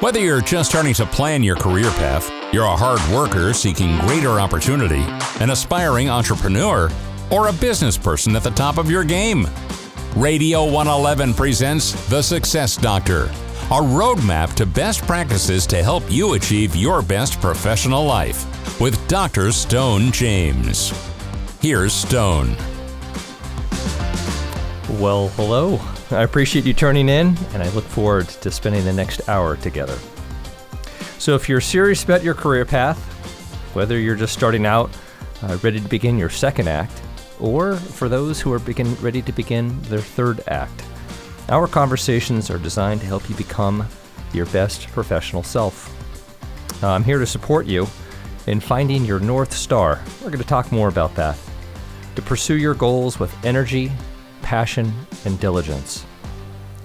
Whether you're just starting to plan your career path, you're a hard worker seeking greater opportunity, an aspiring entrepreneur, or a business person at the top of your game, Radio 111 presents The Success Doctor, a roadmap to best practices to help you achieve your best professional life with Dr. Stone James. Here's Stone. Well, hello. I appreciate you turning in, and I look forward to spending the next hour together. So, if you're serious about your career path, whether you're just starting out, uh, ready to begin your second act, or for those who are begin, ready to begin their third act, our conversations are designed to help you become your best professional self. Uh, I'm here to support you in finding your North Star. We're going to talk more about that. To pursue your goals with energy, passion, and diligence.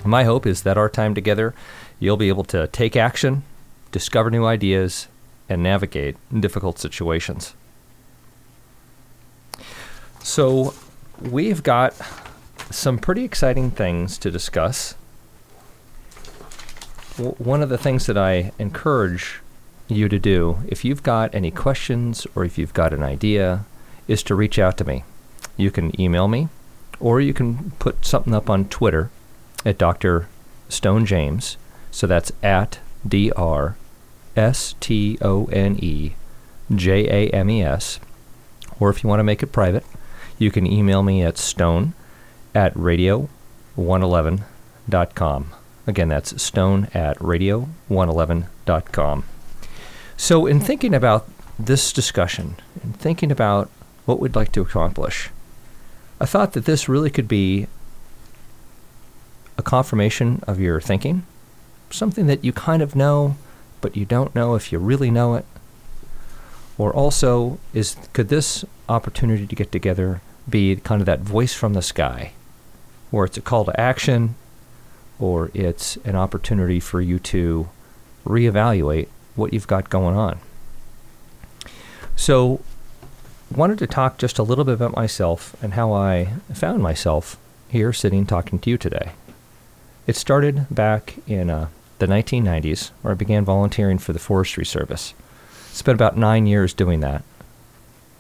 My hope is that our time together, you'll be able to take action, discover new ideas, and navigate difficult situations. So, we've got some pretty exciting things to discuss. W- one of the things that I encourage you to do, if you've got any questions or if you've got an idea, is to reach out to me. You can email me or you can put something up on Twitter at Dr. Stone James. So that's at D R S T O N E J A M E S. Or if you want to make it private, you can email me at stone at radio111.com. Again, that's stone at radio111.com. So, in thinking about this discussion and thinking about what we'd like to accomplish, I thought that this really could be a confirmation of your thinking, something that you kind of know, but you don't know if you really know it. Or also, is could this opportunity to get together be kind of that voice from the sky, where it's a call to action, or it's an opportunity for you to reevaluate what you've got going on? So, wanted to talk just a little bit about myself and how I found myself here sitting talking to you today. It started back in uh, the 1990s, where I began volunteering for the Forestry Service. Spent about nine years doing that.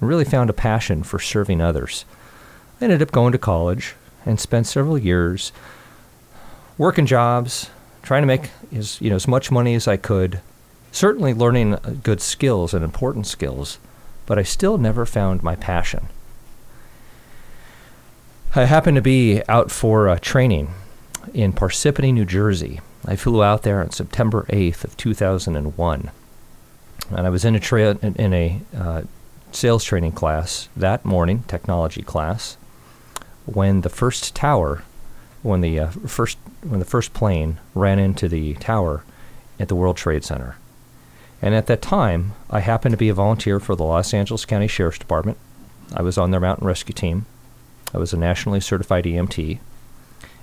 I really found a passion for serving others. I ended up going to college and spent several years working jobs, trying to make as you know as much money as I could, certainly learning uh, good skills and important skills but I still never found my passion. I happened to be out for a training in Parsippany, New Jersey. I flew out there on September 8th of 2001, and I was in a tra- in a uh, sales training class that morning, technology class, when the first tower, when the uh, first when the first plane ran into the tower at the World Trade Center. And at that time, I happened to be a volunteer for the Los Angeles County Sheriff's Department. I was on their mountain rescue team. I was a nationally certified EMT.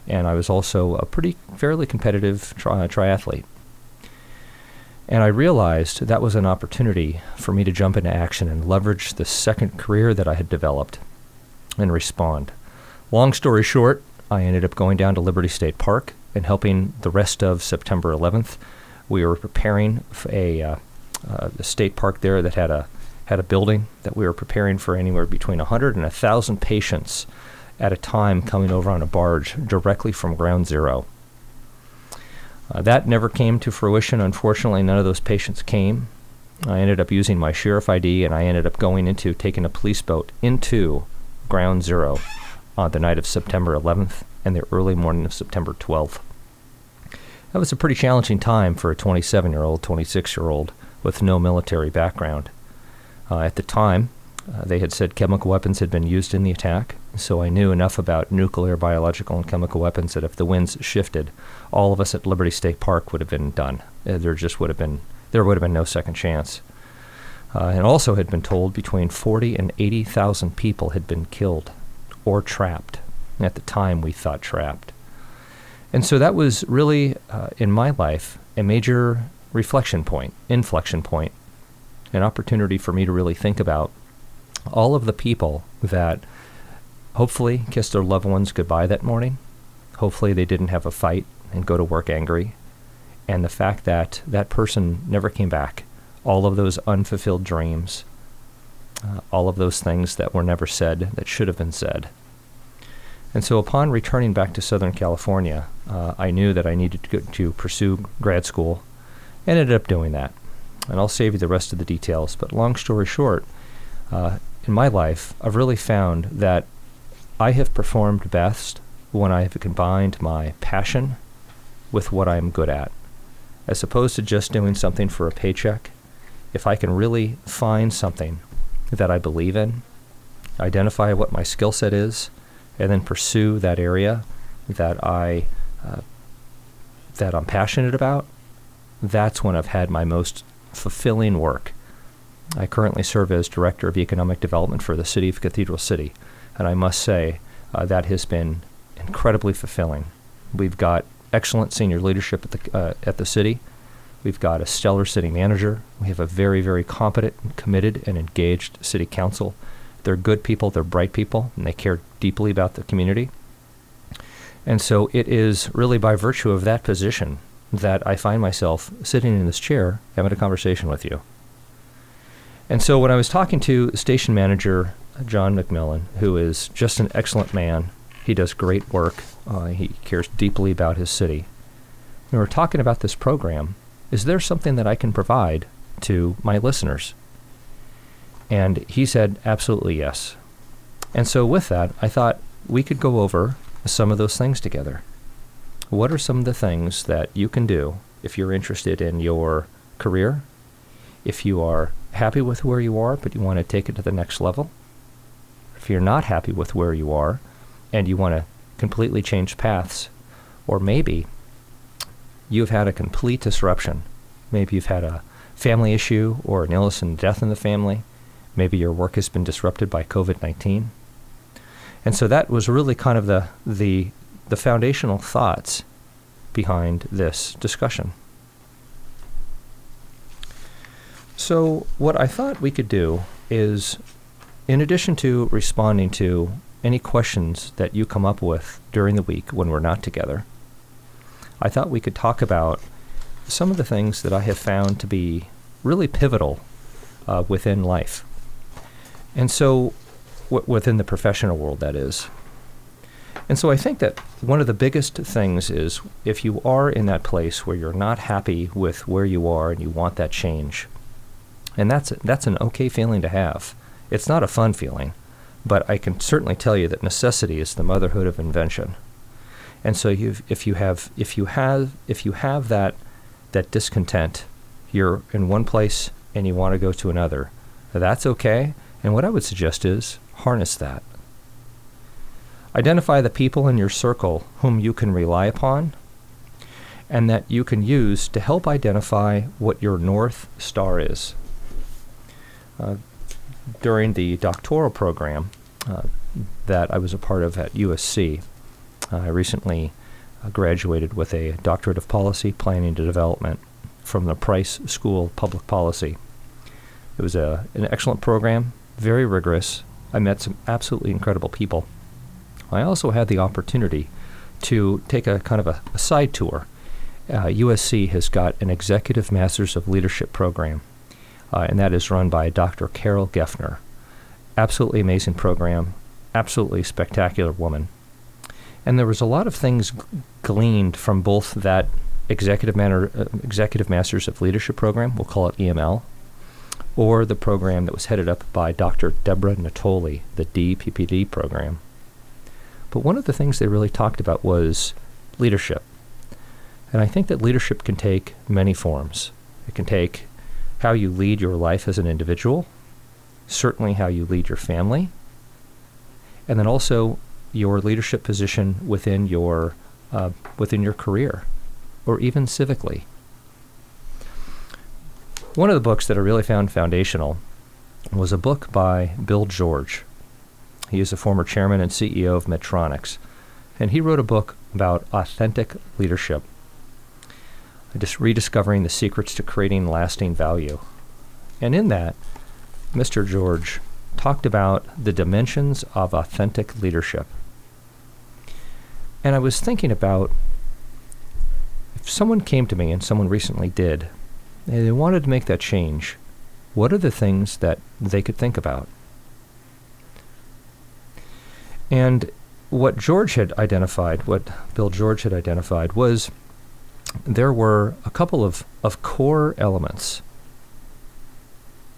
And I was also a pretty fairly competitive tri- triathlete. And I realized that was an opportunity for me to jump into action and leverage the second career that I had developed and respond. Long story short, I ended up going down to Liberty State Park and helping the rest of September 11th. We were preparing a uh, uh, the state park there that had a had a building that we were preparing for anywhere between 100 and 1,000 patients at a time coming over on a barge directly from ground zero. Uh, that never came to fruition. Unfortunately, none of those patients came. I ended up using my sheriff ID and I ended up going into taking a police boat into ground zero on the night of September 11th and the early morning of September 12th. That was a pretty challenging time for a 27 year old, 26 year old with no military background. Uh, at the time, uh, they had said chemical weapons had been used in the attack, so I knew enough about nuclear, biological, and chemical weapons that if the winds shifted, all of us at Liberty State Park would have been done. Uh, there just would have been there would have been no second chance. Uh, and also had been told between 40 and 80,000 people had been killed or trapped. At the time, we thought trapped. And so that was really, uh, in my life, a major reflection point, inflection point, an opportunity for me to really think about all of the people that hopefully kissed their loved ones goodbye that morning. Hopefully they didn't have a fight and go to work angry. and the fact that that person never came back, all of those unfulfilled dreams, uh, all of those things that were never said that should have been said. And so, upon returning back to Southern California, uh, I knew that I needed to, to pursue grad school and ended up doing that. And I'll save you the rest of the details. But, long story short, uh, in my life, I've really found that I have performed best when I have combined my passion with what I'm good at. As opposed to just doing something for a paycheck, if I can really find something that I believe in, identify what my skill set is, and then pursue that area that I uh, that I'm passionate about, that's when I've had my most fulfilling work. I currently serve as Director of Economic Development for the City of Cathedral City, and I must say uh, that has been incredibly fulfilling. We've got excellent senior leadership at the, uh, at the city. We've got a stellar city manager. We have a very, very competent, committed, and engaged city council. They're good people, they're bright people, and they care deeply about the community. And so it is really by virtue of that position that I find myself sitting in this chair having a conversation with you. And so when I was talking to station manager John McMillan, who is just an excellent man, he does great work, uh, he cares deeply about his city. When We were talking about this program. Is there something that I can provide to my listeners? And he said, absolutely yes. And so, with that, I thought we could go over some of those things together. What are some of the things that you can do if you're interested in your career, if you are happy with where you are but you want to take it to the next level, if you're not happy with where you are and you want to completely change paths, or maybe you've had a complete disruption. Maybe you've had a family issue or an illness and death in the family. Maybe your work has been disrupted by COVID 19. And so that was really kind of the, the, the foundational thoughts behind this discussion. So, what I thought we could do is, in addition to responding to any questions that you come up with during the week when we're not together, I thought we could talk about some of the things that I have found to be really pivotal uh, within life. And so, w- within the professional world, that is. And so I think that one of the biggest things is if you are in that place where you're not happy with where you are and you want that change, and that's that's an okay feeling to have. It's not a fun feeling, but I can certainly tell you that necessity is the motherhood of invention. And so if you have if you have if you have that that discontent, you're in one place and you want to go to another. That's okay. And what I would suggest is harness that. Identify the people in your circle whom you can rely upon and that you can use to help identify what your North Star is. Uh, during the doctoral program uh, that I was a part of at USC, uh, I recently uh, graduated with a doctorate of policy, planning, and development from the Price School of Public Policy. It was a, an excellent program, very rigorous. I met some absolutely incredible people. I also had the opportunity to take a kind of a, a side tour. Uh, USC has got an Executive Masters of Leadership program, uh, and that is run by Dr. Carol Geffner. Absolutely amazing program, absolutely spectacular woman. And there was a lot of things gleaned from both that Executive, Manor, uh, Executive Masters of Leadership program, we'll call it EML, or the program that was headed up by Dr. Deborah Natoli, the DPPD program. But one of the things they really talked about was leadership. And I think that leadership can take many forms. It can take how you lead your life as an individual, certainly how you lead your family, and then also your leadership position within your uh, within your career, or even civically. One of the books that I really found foundational was a book by Bill George. He is a former chairman and CEO of Medtronics, and he wrote a book about authentic leadership, just rediscovering the secrets to creating lasting value. And in that, Mr. George talked about the dimensions of authentic leadership. And I was thinking about if someone came to me and someone recently did, and they wanted to make that change, what are the things that they could think about? And what George had identified, what Bill George had identified, was there were a couple of, of core elements.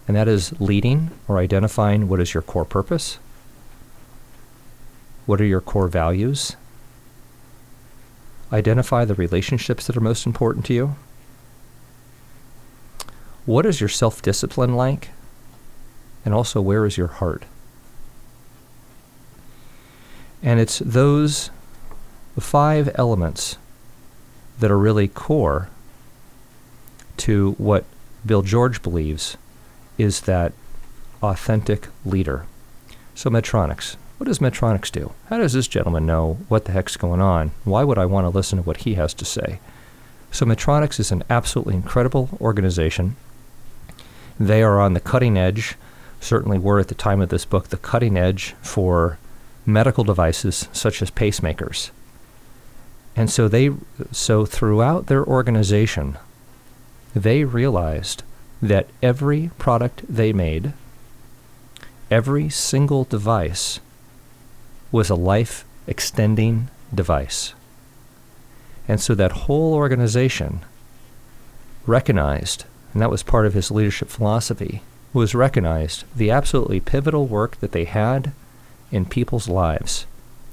And that is leading or identifying what is your core purpose, what are your core values, identify the relationships that are most important to you, what is your self discipline like, and also where is your heart. And it's those five elements that are really core to what Bill George believes is that authentic leader. So, Medtronics. What does Medtronics do? How does this gentleman know what the heck's going on? Why would I want to listen to what he has to say? So, Medtronics is an absolutely incredible organization. They are on the cutting edge, certainly were at the time of this book, the cutting edge for medical devices such as pacemakers. And so they so throughout their organization they realized that every product they made every single device was a life extending device. And so that whole organization recognized, and that was part of his leadership philosophy, was recognized the absolutely pivotal work that they had in people's lives.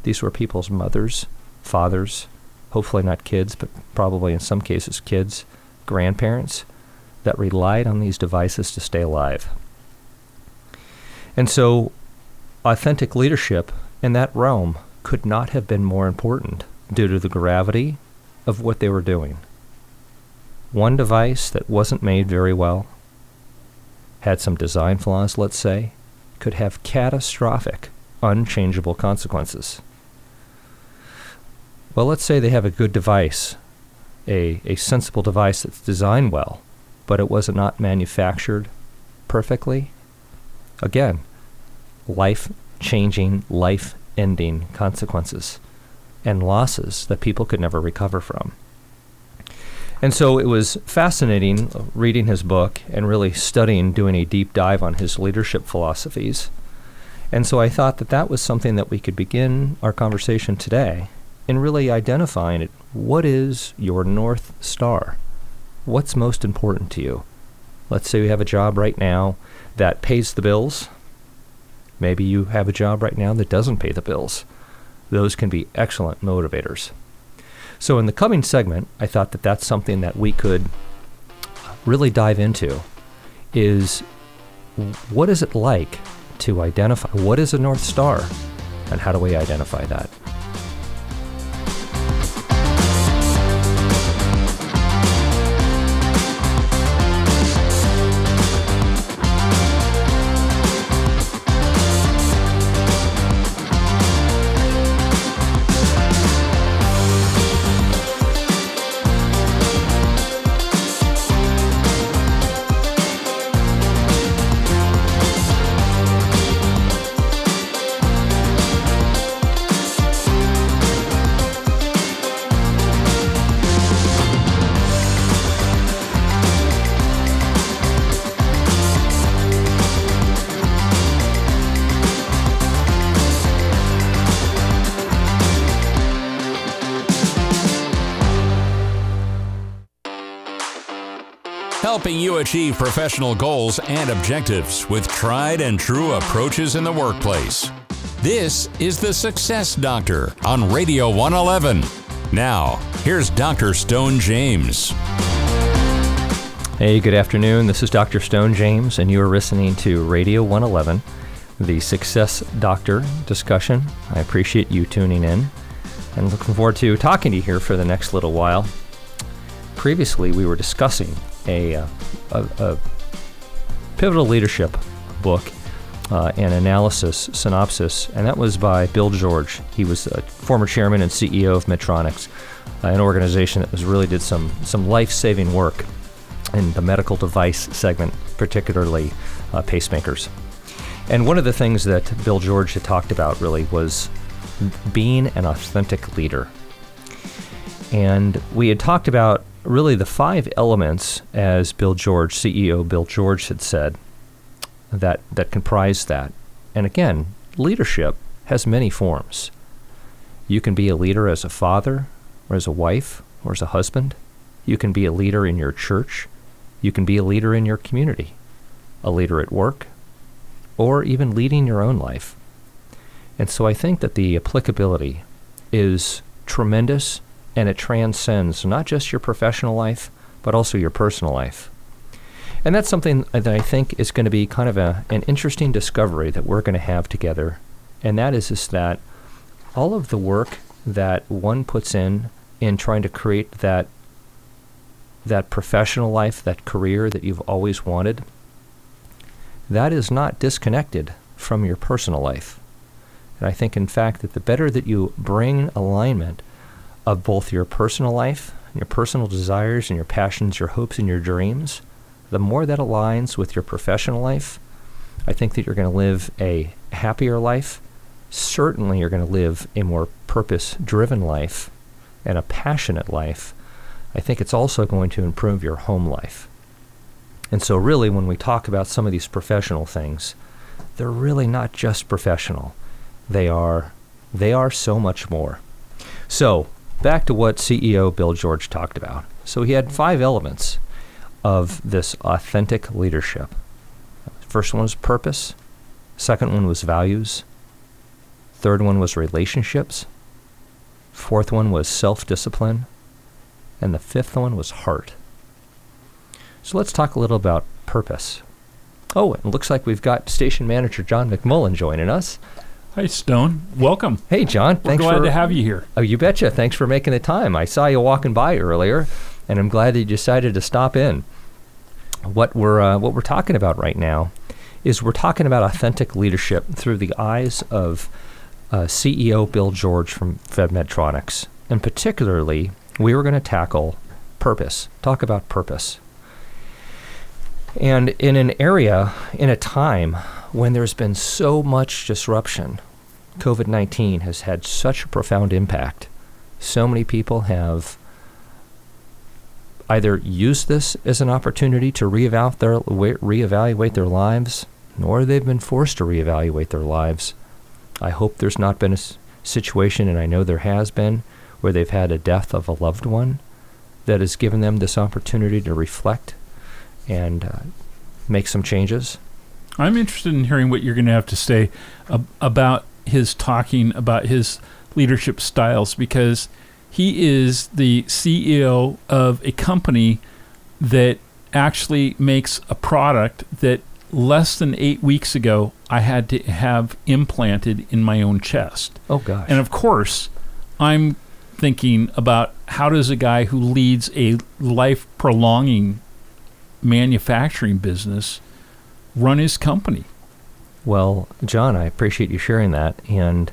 These were people's mothers, fathers, hopefully not kids, but probably in some cases kids, grandparents, that relied on these devices to stay alive. And so, authentic leadership in that realm could not have been more important due to the gravity of what they were doing. One device that wasn't made very well, had some design flaws, let's say, could have catastrophic unchangeable consequences. Well, let's say they have a good device, a, a sensible device that's designed well, but it was not manufactured perfectly. Again, life changing, life ending consequences and losses that people could never recover from. And so it was fascinating reading his book and really studying, doing a deep dive on his leadership philosophies and so I thought that that was something that we could begin our conversation today in really identifying it. What is your North Star? What's most important to you? Let's say you have a job right now that pays the bills. Maybe you have a job right now that doesn't pay the bills. Those can be excellent motivators. So, in the coming segment, I thought that that's something that we could really dive into is what is it like to identify what is a North Star and how do we identify that? Achieve professional goals and objectives with tried and true approaches in the workplace. This is the Success Doctor on Radio 111. Now, here's Dr. Stone James. Hey, good afternoon. This is Dr. Stone James, and you are listening to Radio 111, the Success Doctor discussion. I appreciate you tuning in and looking forward to talking to you here for the next little while. Previously, we were discussing a, uh, a, a pivotal leadership book uh, and analysis synopsis, and that was by Bill George. He was a former chairman and CEO of Medtronics, uh, an organization that was really did some some life-saving work in the medical device segment, particularly uh, pacemakers. And one of the things that Bill George had talked about really was being an authentic leader. And we had talked about really the five elements, as Bill George, CEO Bill George, had said, that, that comprise that. And again, leadership has many forms. You can be a leader as a father, or as a wife, or as a husband. You can be a leader in your church. You can be a leader in your community, a leader at work, or even leading your own life. And so I think that the applicability is tremendous and it transcends not just your professional life, but also your personal life. And that's something that I think is going to be kind of a, an interesting discovery that we're going to have together. And that is, is that all of the work that one puts in in trying to create that that professional life, that career that you've always wanted, that is not disconnected from your personal life. And I think, in fact, that the better that you bring alignment of both your personal life, your personal desires, and your passions, your hopes, and your dreams, the more that aligns with your professional life, I think that you're going to live a happier life. Certainly, you're going to live a more purpose driven life and a passionate life. I think it's also going to improve your home life. And so, really, when we talk about some of these professional things, they're really not just professional. They are, they are so much more. So, back to what CEO Bill George talked about. So, he had five elements of this authentic leadership. First one was purpose. Second one was values. Third one was relationships. Fourth one was self discipline. And the fifth one was heart. So let's talk a little about purpose. Oh, it looks like we've got station manager John McMullen joining us. Hi, Stone. Welcome. Hey, John. We're thanks glad for, to have you here. Oh, you betcha. Thanks for making the time. I saw you walking by earlier, and I'm glad that you decided to stop in. What we're uh, what we're talking about right now is we're talking about authentic leadership through the eyes of uh, CEO Bill George from Fed Medtronics, and particularly we were going to tackle purpose. Talk about purpose. And in an area, in a time when there's been so much disruption, COVID 19 has had such a profound impact. So many people have either used this as an opportunity to reevaluate their, reevaluate their lives, or they've been forced to reevaluate their lives. I hope there's not been a situation, and I know there has been, where they've had a death of a loved one that has given them this opportunity to reflect and uh, make some changes. I'm interested in hearing what you're going to have to say ab- about his talking about his leadership styles because he is the CEO of a company that actually makes a product that less than eight weeks ago I had to have implanted in my own chest. Oh, gosh. And of course, I'm thinking about how does a guy who leads a life prolonging manufacturing business run his company? Well, John, I appreciate you sharing that. And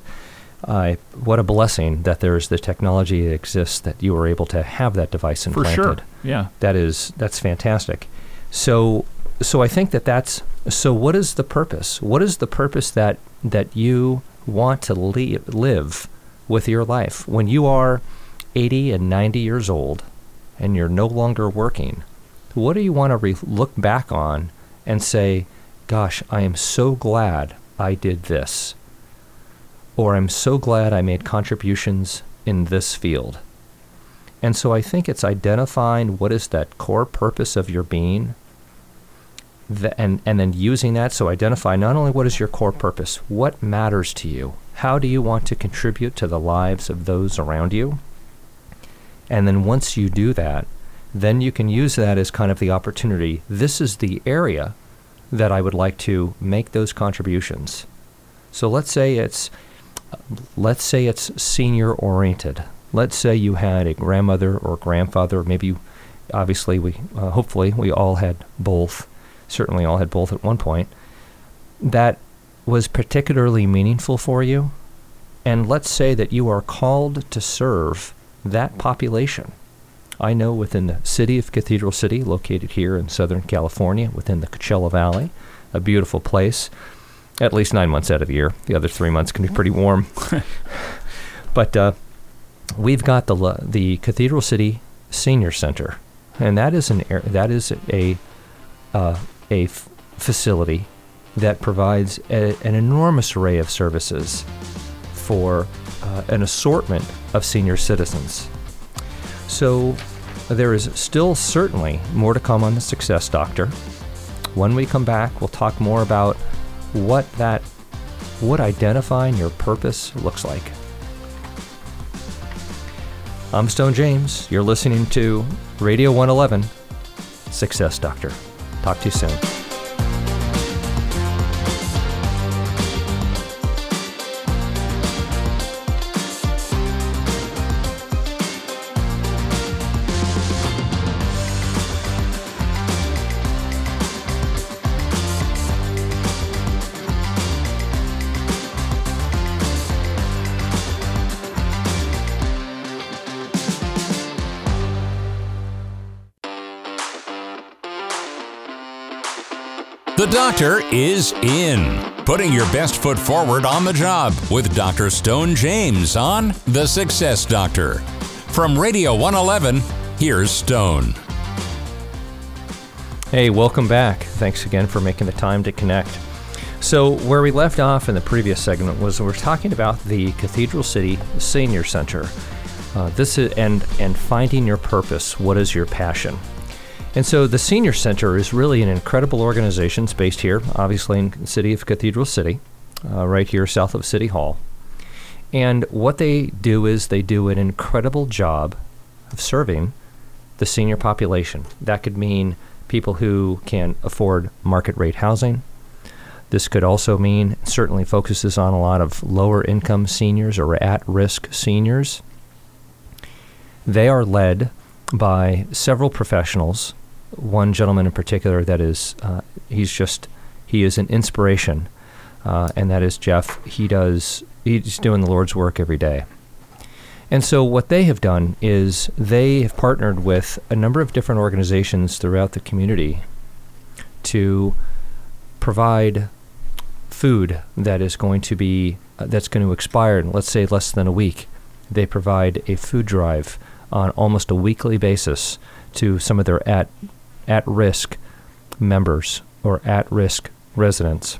I, what a blessing that there's the technology that exists that you were able to have that device implanted. For sure. Yeah. That is that's fantastic. So so I think that that's so. What is the purpose? What is the purpose that that you want to li- live with your life when you are 80 and 90 years old and you're no longer working? What do you want to re- look back on and say, "Gosh, I am so glad I did this," or "I'm so glad I made contributions in this field." And so I think it's identifying what is that core purpose of your being and, and then using that. So identify not only what is your core purpose, what matters to you, how do you want to contribute to the lives of those around you? And then once you do that, then you can use that as kind of the opportunity. This is the area that I would like to make those contributions. So let's say it's let's say it's senior oriented. Let's say you had a grandmother or grandfather, maybe you, obviously we uh, hopefully we all had both, certainly all had both at one point. That was particularly meaningful for you. And let's say that you are called to serve that population. I know within the city of Cathedral City, located here in Southern California, within the Coachella Valley, a beautiful place, at least nine months out of the year. The other three months can be pretty warm. but uh, we've got the the Cathedral City Senior Center, and that is an air, that is a uh, a f- facility that provides a, an enormous array of services for uh, an assortment of senior citizens. So there is still certainly more to come on the Success Doctor. When we come back, we'll talk more about what that what identifying your purpose looks like. I'm Stone James. You're listening to Radio 111 Success Doctor. Talk to you soon. The doctor is in, putting your best foot forward on the job with Dr. Stone James on The Success Doctor. From Radio 111, here's Stone. Hey, welcome back. Thanks again for making the time to connect. So, where we left off in the previous segment was we're talking about the Cathedral City Senior Center. Uh, this is and and finding your purpose. What is your passion? And so the Senior Center is really an incredible organization. It's based here, obviously, in the city of Cathedral City, uh, right here south of City Hall. And what they do is they do an incredible job of serving the senior population. That could mean people who can afford market rate housing. This could also mean certainly focuses on a lot of lower income seniors or at risk seniors. They are led by several professionals one gentleman in particular that is uh, he's just he is an inspiration, uh, and that is Jeff. He does he's doing the Lord's work every day. And so what they have done is they have partnered with a number of different organizations throughout the community to provide food that is going to be uh, that's going to expire in let's say less than a week. They provide a food drive on almost a weekly basis to some of their at at risk members or at risk residents.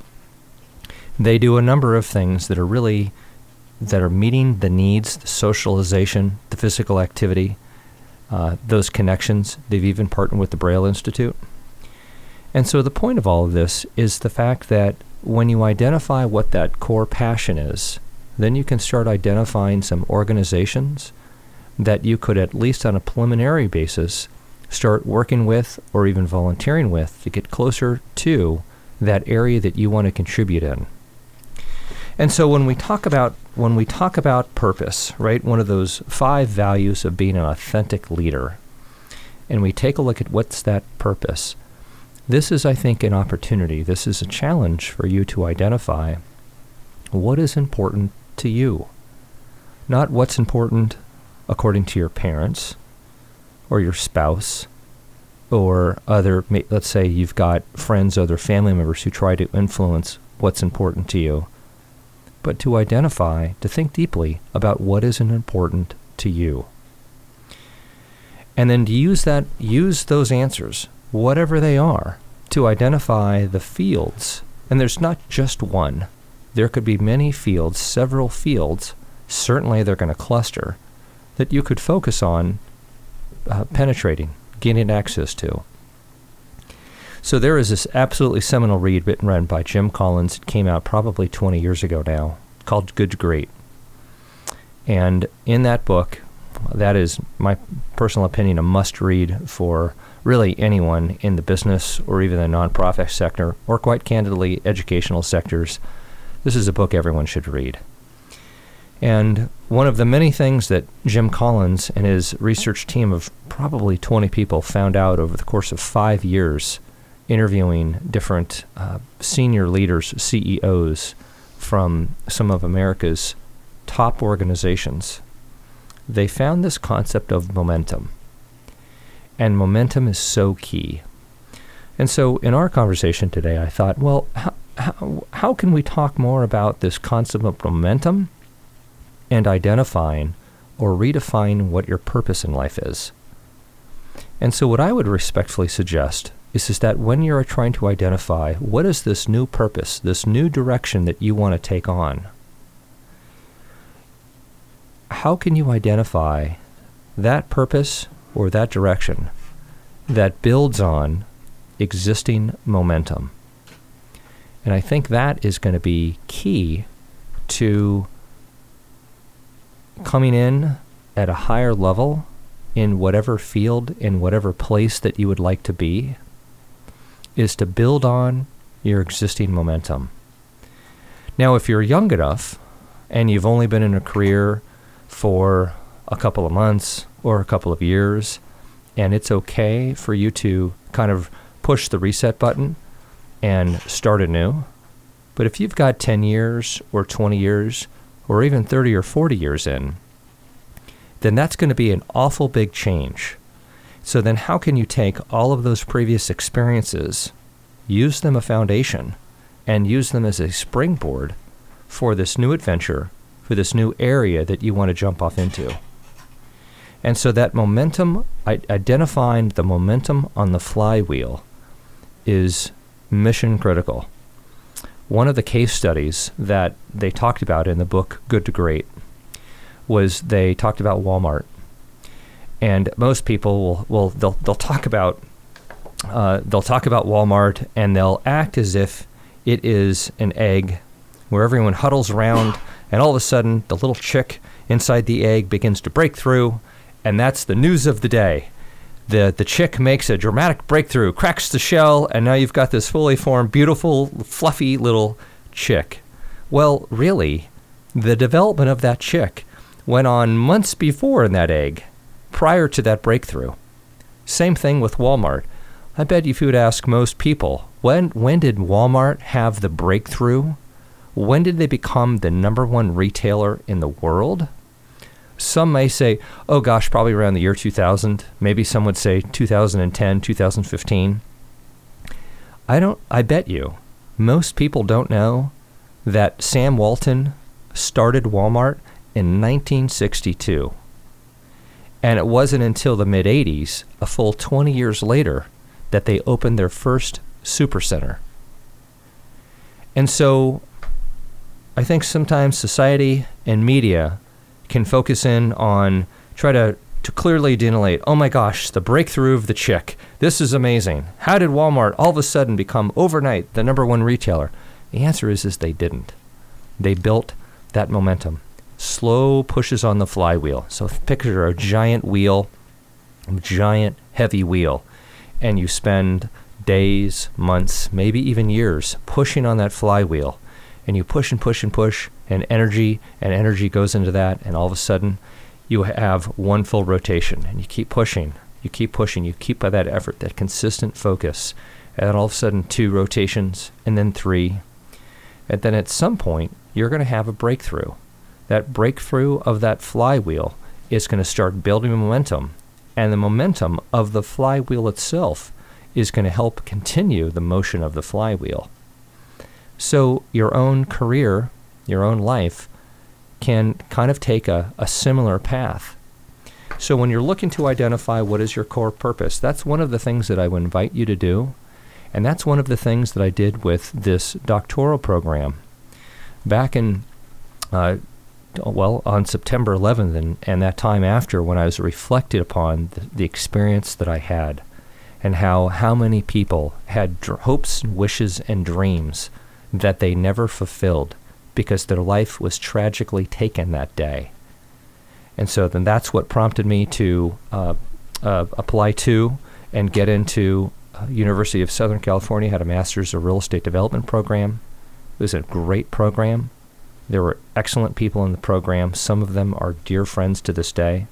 They do a number of things that are really that are meeting the needs, the socialization, the physical activity, uh, those connections. They've even partnered with the Braille Institute. And so the point of all of this is the fact that when you identify what that core passion is, then you can start identifying some organizations that you could, at least on a preliminary basis, start working with or even volunteering with to get closer to that area that you want to contribute in. And so when we talk about when we talk about purpose, right, one of those five values of being an authentic leader, and we take a look at what's that purpose, this is I think an opportunity. This is a challenge for you to identify what is important to you. Not what's important according to your parents, or your spouse or other, let's say you've got friends, other family members who try to influence what's important to you, but to identify, to think deeply about what isn't important to you. And then to use that, use those answers, whatever they are, to identify the fields. And there's not just one. There could be many fields, several fields, certainly they're going to cluster, that you could focus on uh, penetrating, gaining access to. So there is this absolutely seminal read written read by Jim Collins. It came out probably 20 years ago now, called Good to Great. And in that book, that is my personal opinion, a must read for really anyone in the business or even the nonprofit sector, or quite candidly, educational sectors. This is a book everyone should read. And one of the many things that Jim Collins and his research team of probably 20 people found out over the course of five years interviewing different uh, senior leaders, CEOs from some of America's top organizations, they found this concept of momentum. And momentum is so key. And so in our conversation today, I thought, well, how, how, how can we talk more about this concept of momentum? And identifying or redefine what your purpose in life is. And so, what I would respectfully suggest is, is that when you're trying to identify what is this new purpose, this new direction that you want to take on, how can you identify that purpose or that direction that builds on existing momentum? And I think that is going to be key to coming in at a higher level in whatever field, in whatever place that you would like to be, is to build on your existing momentum. Now, if you're young enough and you've only been in a career for a couple of months or a couple of years, and it's okay for you to kind of push the reset button and start anew. But if you've got 10 years or 20 years or even 30 or 40 years in, then that's going to be an awful big change. So then, how can you take all of those previous experiences, use them a foundation, and use them as a springboard for this new adventure, for this new area that you want to jump off into? And so that momentum, identifying the momentum on the flywheel, is mission critical. One of the case studies that they talked about in the book Good to Great was they talked about Walmart. And most people will, will they'll, they'll talk about uh, they'll talk about Walmart and they'll act as if it is an egg where everyone huddles around and all of a sudden the little chick inside the egg begins to break through and that's the news of the day. The, the chick makes a dramatic breakthrough, cracks the shell, and now you've got this fully formed, beautiful, fluffy little chick. Well, really, the development of that chick went on months before in that egg, prior to that breakthrough. Same thing with Walmart. I bet if you would ask most people, when, when did Walmart have the breakthrough? When did they become the number one retailer in the world? Some may say, oh gosh, probably around the year 2000. Maybe some would say 2010, 2015. I don't, I bet you, most people don't know that Sam Walton started Walmart in 1962. And it wasn't until the mid 80s, a full 20 years later, that they opened their first supercenter. And so I think sometimes society and media can focus in on try to to clearly delineate, oh my gosh, the breakthrough of the chick. This is amazing. How did Walmart all of a sudden become overnight the number one retailer? The answer is is they didn't. They built that momentum. Slow pushes on the flywheel. So picture a giant wheel, a giant heavy wheel, and you spend days, months, maybe even years pushing on that flywheel and you push and push and push, and energy and energy goes into that, and all of a sudden you have one full rotation, and you keep pushing, you keep pushing, you keep by that effort, that consistent focus, and all of a sudden two rotations, and then three, and then at some point you're going to have a breakthrough. That breakthrough of that flywheel is going to start building momentum, and the momentum of the flywheel itself is going to help continue the motion of the flywheel. So your own career, your own life, can kind of take a, a similar path. So when you're looking to identify what is your core purpose, that's one of the things that I would invite you to do. And that's one of the things that I did with this doctoral program. Back in, uh, well, on September 11th and, and that time after, when I was reflected upon the, the experience that I had and how, how many people had dr- hopes, wishes, and dreams that they never fulfilled because their life was tragically taken that day. And so then that's what prompted me to uh, uh, apply to and get into uh, University of Southern California, had a master's of real estate development program. It was a great program. There were excellent people in the program. Some of them are dear friends to this day.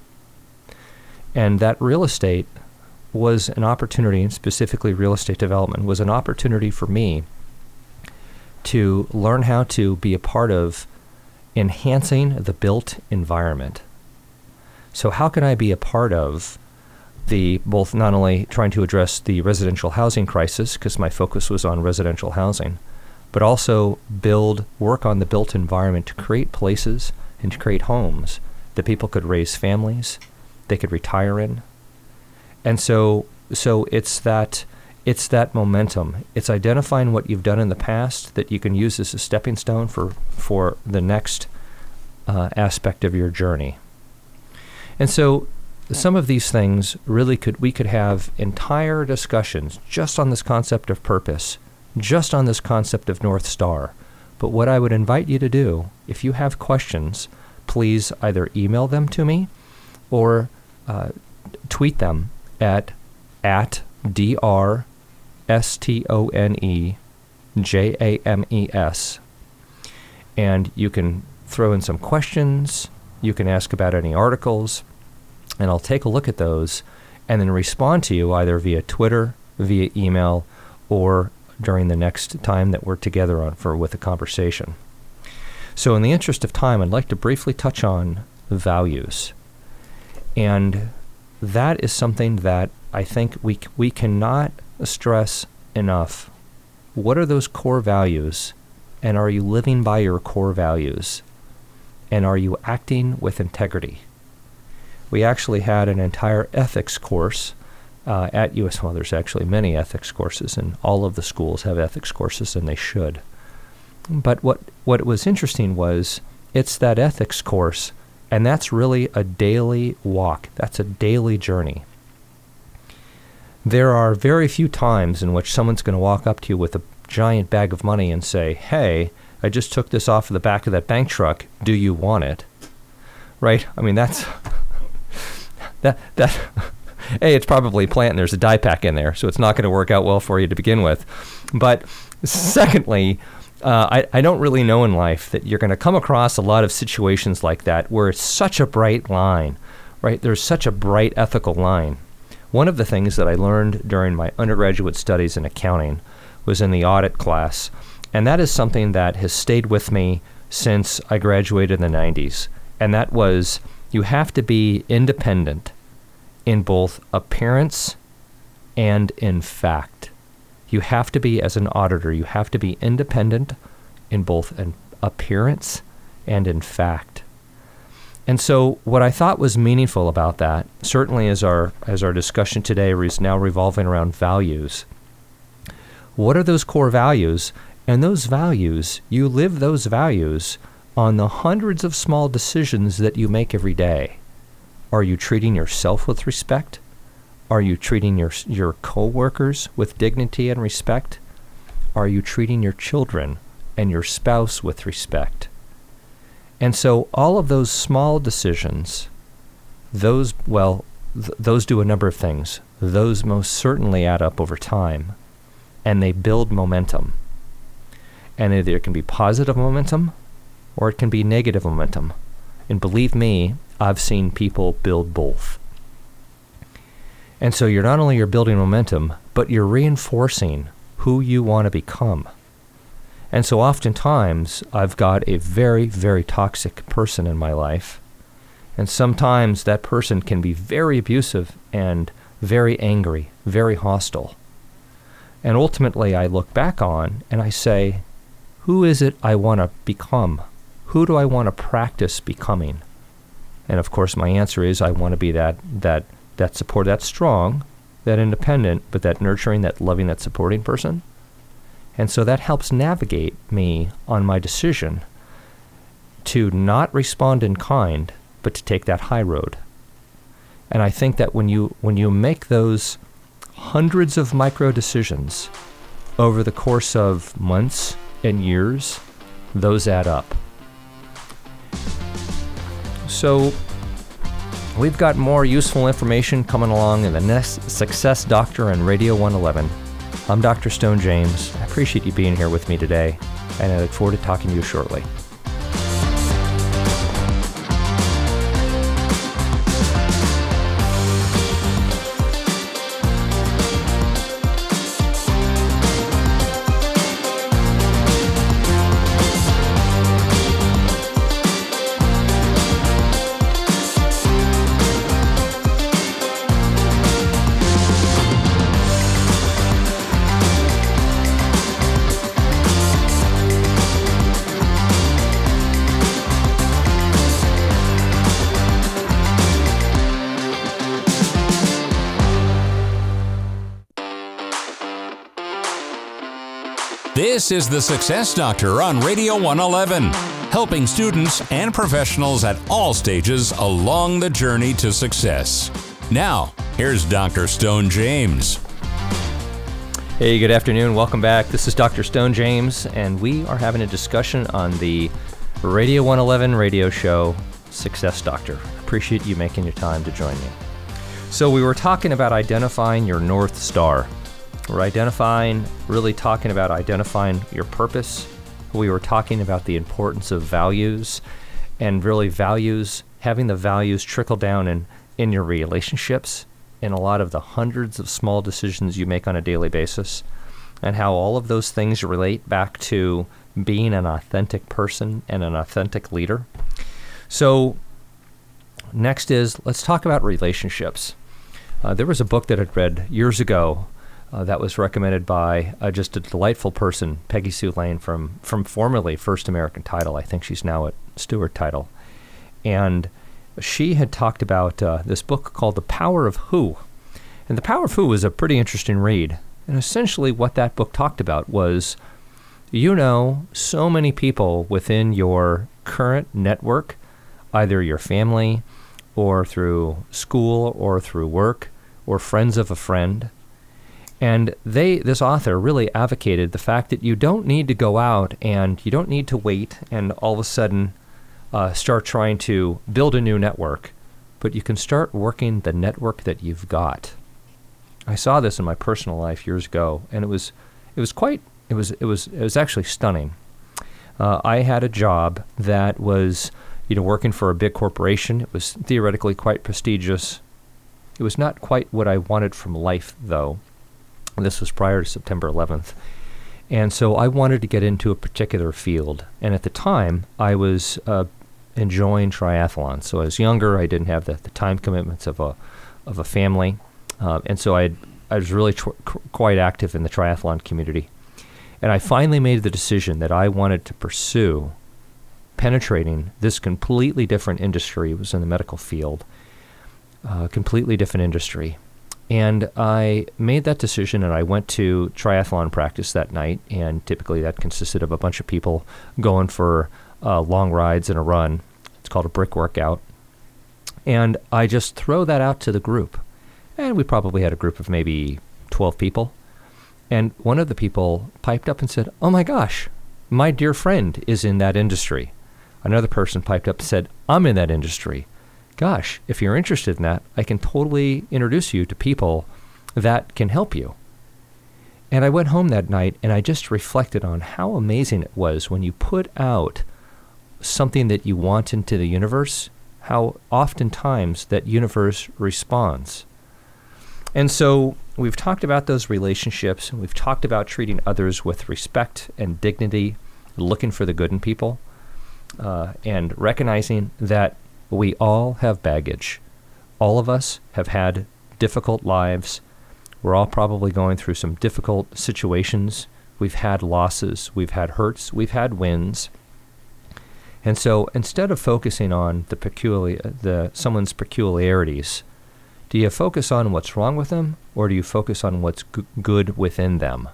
And that real estate was an opportunity, and specifically real estate development, was an opportunity for me to learn how to be a part of enhancing the built environment. So, how can I be a part of the both not only trying to address the residential housing crisis, because my focus was on residential housing, but also build, work on the built environment to create places and to create homes that people could raise families, they could retire in. And so so it's that it's that momentum. It's identifying what you've done in the past that you can use as a stepping stone for for the next uh, aspect of your journey. And so some of these things really could we could have entire discussions just on this concept of purpose, just on this concept of North Star. But what I would invite you to do, if you have questions, please either email them to me or uh, tweet them at at dr s t o n e j a m e s, and you can throw in some questions. You can ask about any articles, and I'll take a look at those and then respond to you either via Twitter, via email, or during the next time that we're together on for with a conversation. So, in the interest of time, I'd like to briefly touch on values, and that is something that I think we we cannot stress enough. What are those core values, and are you living by your core values, and are you acting with integrity? We actually had an entire ethics course uh, at US. Well, there's actually many ethics courses, and all of the schools have ethics courses, and they should. But what what was interesting was it's that ethics course, and that's really a daily walk. That's a daily journey. There are very few times in which someone's going to walk up to you with a giant bag of money and say, "Hey, I just took this off of the back of that bank truck. Do you want it?" Right? I mean, that's that that a it's probably plant and there's a dye pack in there, so it's not going to work out well for you to begin with. But secondly, uh, I, I don't really know in life that you're going to come across a lot of situations like that where it's such a bright line, right? There's such a bright ethical line. One of the things that I learned during my undergraduate studies in accounting was in the audit class, and that is something that has stayed with me since I graduated in the 90s, and that was you have to be independent in both appearance and in fact. You have to be, as an auditor, you have to be independent in both an appearance and in fact. And so, what I thought was meaningful about that, certainly as our as our discussion today is now revolving around values. What are those core values? And those values, you live those values on the hundreds of small decisions that you make every day. Are you treating yourself with respect? Are you treating your your coworkers with dignity and respect? Are you treating your children and your spouse with respect? And so all of those small decisions, those well, th- those do a number of things. Those most certainly add up over time, and they build momentum. And either it can be positive momentum or it can be negative momentum. And believe me, I've seen people build both. And so you're not only you're building momentum, but you're reinforcing who you want to become. And so oftentimes I've got a very, very toxic person in my life. And sometimes that person can be very abusive and very angry, very hostile. And ultimately I look back on and I say, who is it I want to become? who do I want to practice becoming? And of course, my answer is I want to be that that that support, that strong, that independent, but that nurturing, that loving, that supporting person. And so that helps navigate me on my decision to not respond in kind, but to take that high road. And I think that when you when you make those hundreds of micro decisions over the course of months and years, those add up. So, we've got more useful information coming along in the next Success Doctor and Radio 111. I'm Dr. Stone James. I appreciate you being here with me today, and I look forward to talking to you shortly. Is the Success Doctor on Radio 111, helping students and professionals at all stages along the journey to success. Now, here's Dr. Stone James. Hey, good afternoon. Welcome back. This is Dr. Stone James, and we are having a discussion on the Radio 111 radio show Success Doctor. Appreciate you making your time to join me. So, we were talking about identifying your North Star. We're identifying, really talking about identifying your purpose. We were talking about the importance of values and really values, having the values trickle down in, in your relationships, in a lot of the hundreds of small decisions you make on a daily basis, and how all of those things relate back to being an authentic person and an authentic leader. So, next is let's talk about relationships. Uh, there was a book that I'd read years ago uh, that was recommended by uh, just a delightful person, Peggy Sue Lane from from formerly First American Title. I think she's now at Stewart Title, and she had talked about uh, this book called The Power of Who, and The Power of Who was a pretty interesting read. And essentially, what that book talked about was, you know, so many people within your current network, either your family, or through school, or through work, or friends of a friend and they, this author, really advocated the fact that you don't need to go out and you don't need to wait and all of a sudden uh, start trying to build a new network, but you can start working the network that you've got. I saw this in my personal life years ago, and it was, it was quite, it was, it was, it was actually stunning. Uh, I had a job that was, you know, working for a big corporation. It was theoretically quite prestigious. It was not quite what I wanted from life, though. This was prior to September 11th. And so I wanted to get into a particular field. And at the time, I was uh, enjoying triathlon. So I was younger. I didn't have the, the time commitments of a, of a family. Uh, and so I, I was really tr- quite active in the triathlon community. And I finally made the decision that I wanted to pursue penetrating this completely different industry. It was in the medical field, uh, completely different industry. And I made that decision and I went to triathlon practice that night. And typically that consisted of a bunch of people going for uh, long rides and a run. It's called a brick workout. And I just throw that out to the group. And we probably had a group of maybe 12 people. And one of the people piped up and said, Oh my gosh, my dear friend is in that industry. Another person piped up and said, I'm in that industry gosh, if you're interested in that, I can totally introduce you to people that can help you. And I went home that night and I just reflected on how amazing it was when you put out something that you want into the universe, how oftentimes that universe responds. And so we've talked about those relationships, and we've talked about treating others with respect and dignity, looking for the good in people, uh, and recognizing that we all have baggage. All of us have had difficult lives. We're all probably going through some difficult situations. We've had losses, we've had hurts, we've had wins. And so instead of focusing on the peculiar the someone's peculiarities, do you focus on what's wrong with them or do you focus on what's g- good within them?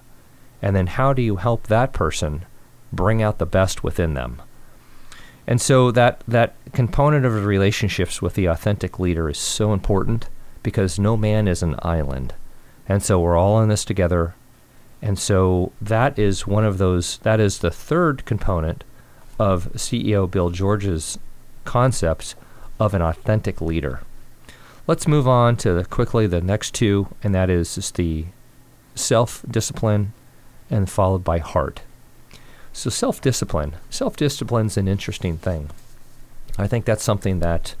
And then how do you help that person bring out the best within them? And so that that component of relationships with the authentic leader is so important because no man is an island. And so we're all in this together. And so that is one of those that is the third component of CEO Bill George's concepts of an authentic leader. Let's move on to the, quickly the next two, and that is the self discipline and followed by heart. So, self discipline. Self discipline is an interesting thing. I think that's something that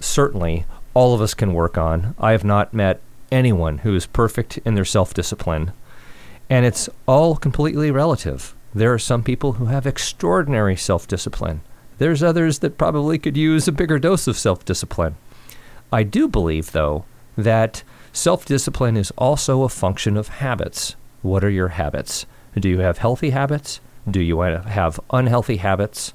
certainly all of us can work on. I have not met anyone who is perfect in their self discipline, and it's all completely relative. There are some people who have extraordinary self discipline. There's others that probably could use a bigger dose of self discipline. I do believe, though, that self discipline is also a function of habits. What are your habits? Do you have healthy habits? Do you have unhealthy habits?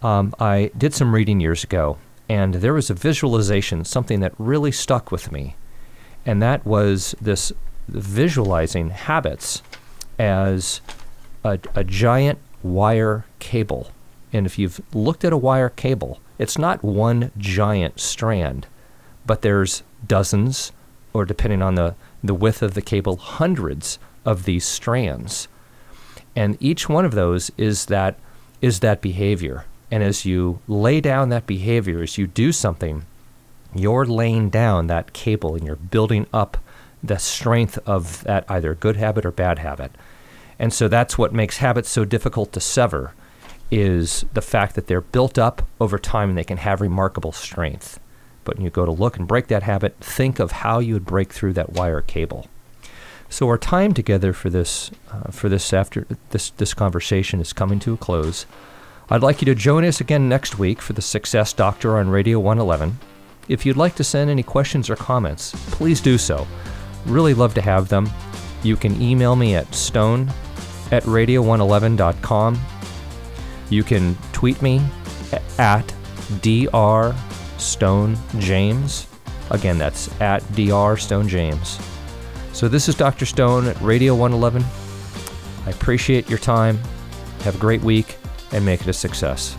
Um, I did some reading years ago, and there was a visualization, something that really stuck with me, and that was this visualizing habits as a, a giant wire cable. And if you've looked at a wire cable, it's not one giant strand, but there's dozens, or depending on the, the width of the cable, hundreds of these strands. And each one of those is that is that behavior. And as you lay down that behavior, as you do something, you're laying down that cable and you're building up the strength of that either good habit or bad habit. And so that's what makes habits so difficult to sever is the fact that they're built up over time and they can have remarkable strength. But when you go to look and break that habit, think of how you would break through that wire cable. So our time together for this uh, for this after this this conversation is coming to a close. I'd like you to join us again next week for the Success Doctor on Radio 111. If you'd like to send any questions or comments, please do so. Really love to have them. You can email me at stone at radio111.com. You can tweet me at dr stone james. Again, that's at dr stone james. So this is Dr. Stone at Radio 111. I appreciate your time. Have a great week and make it a success.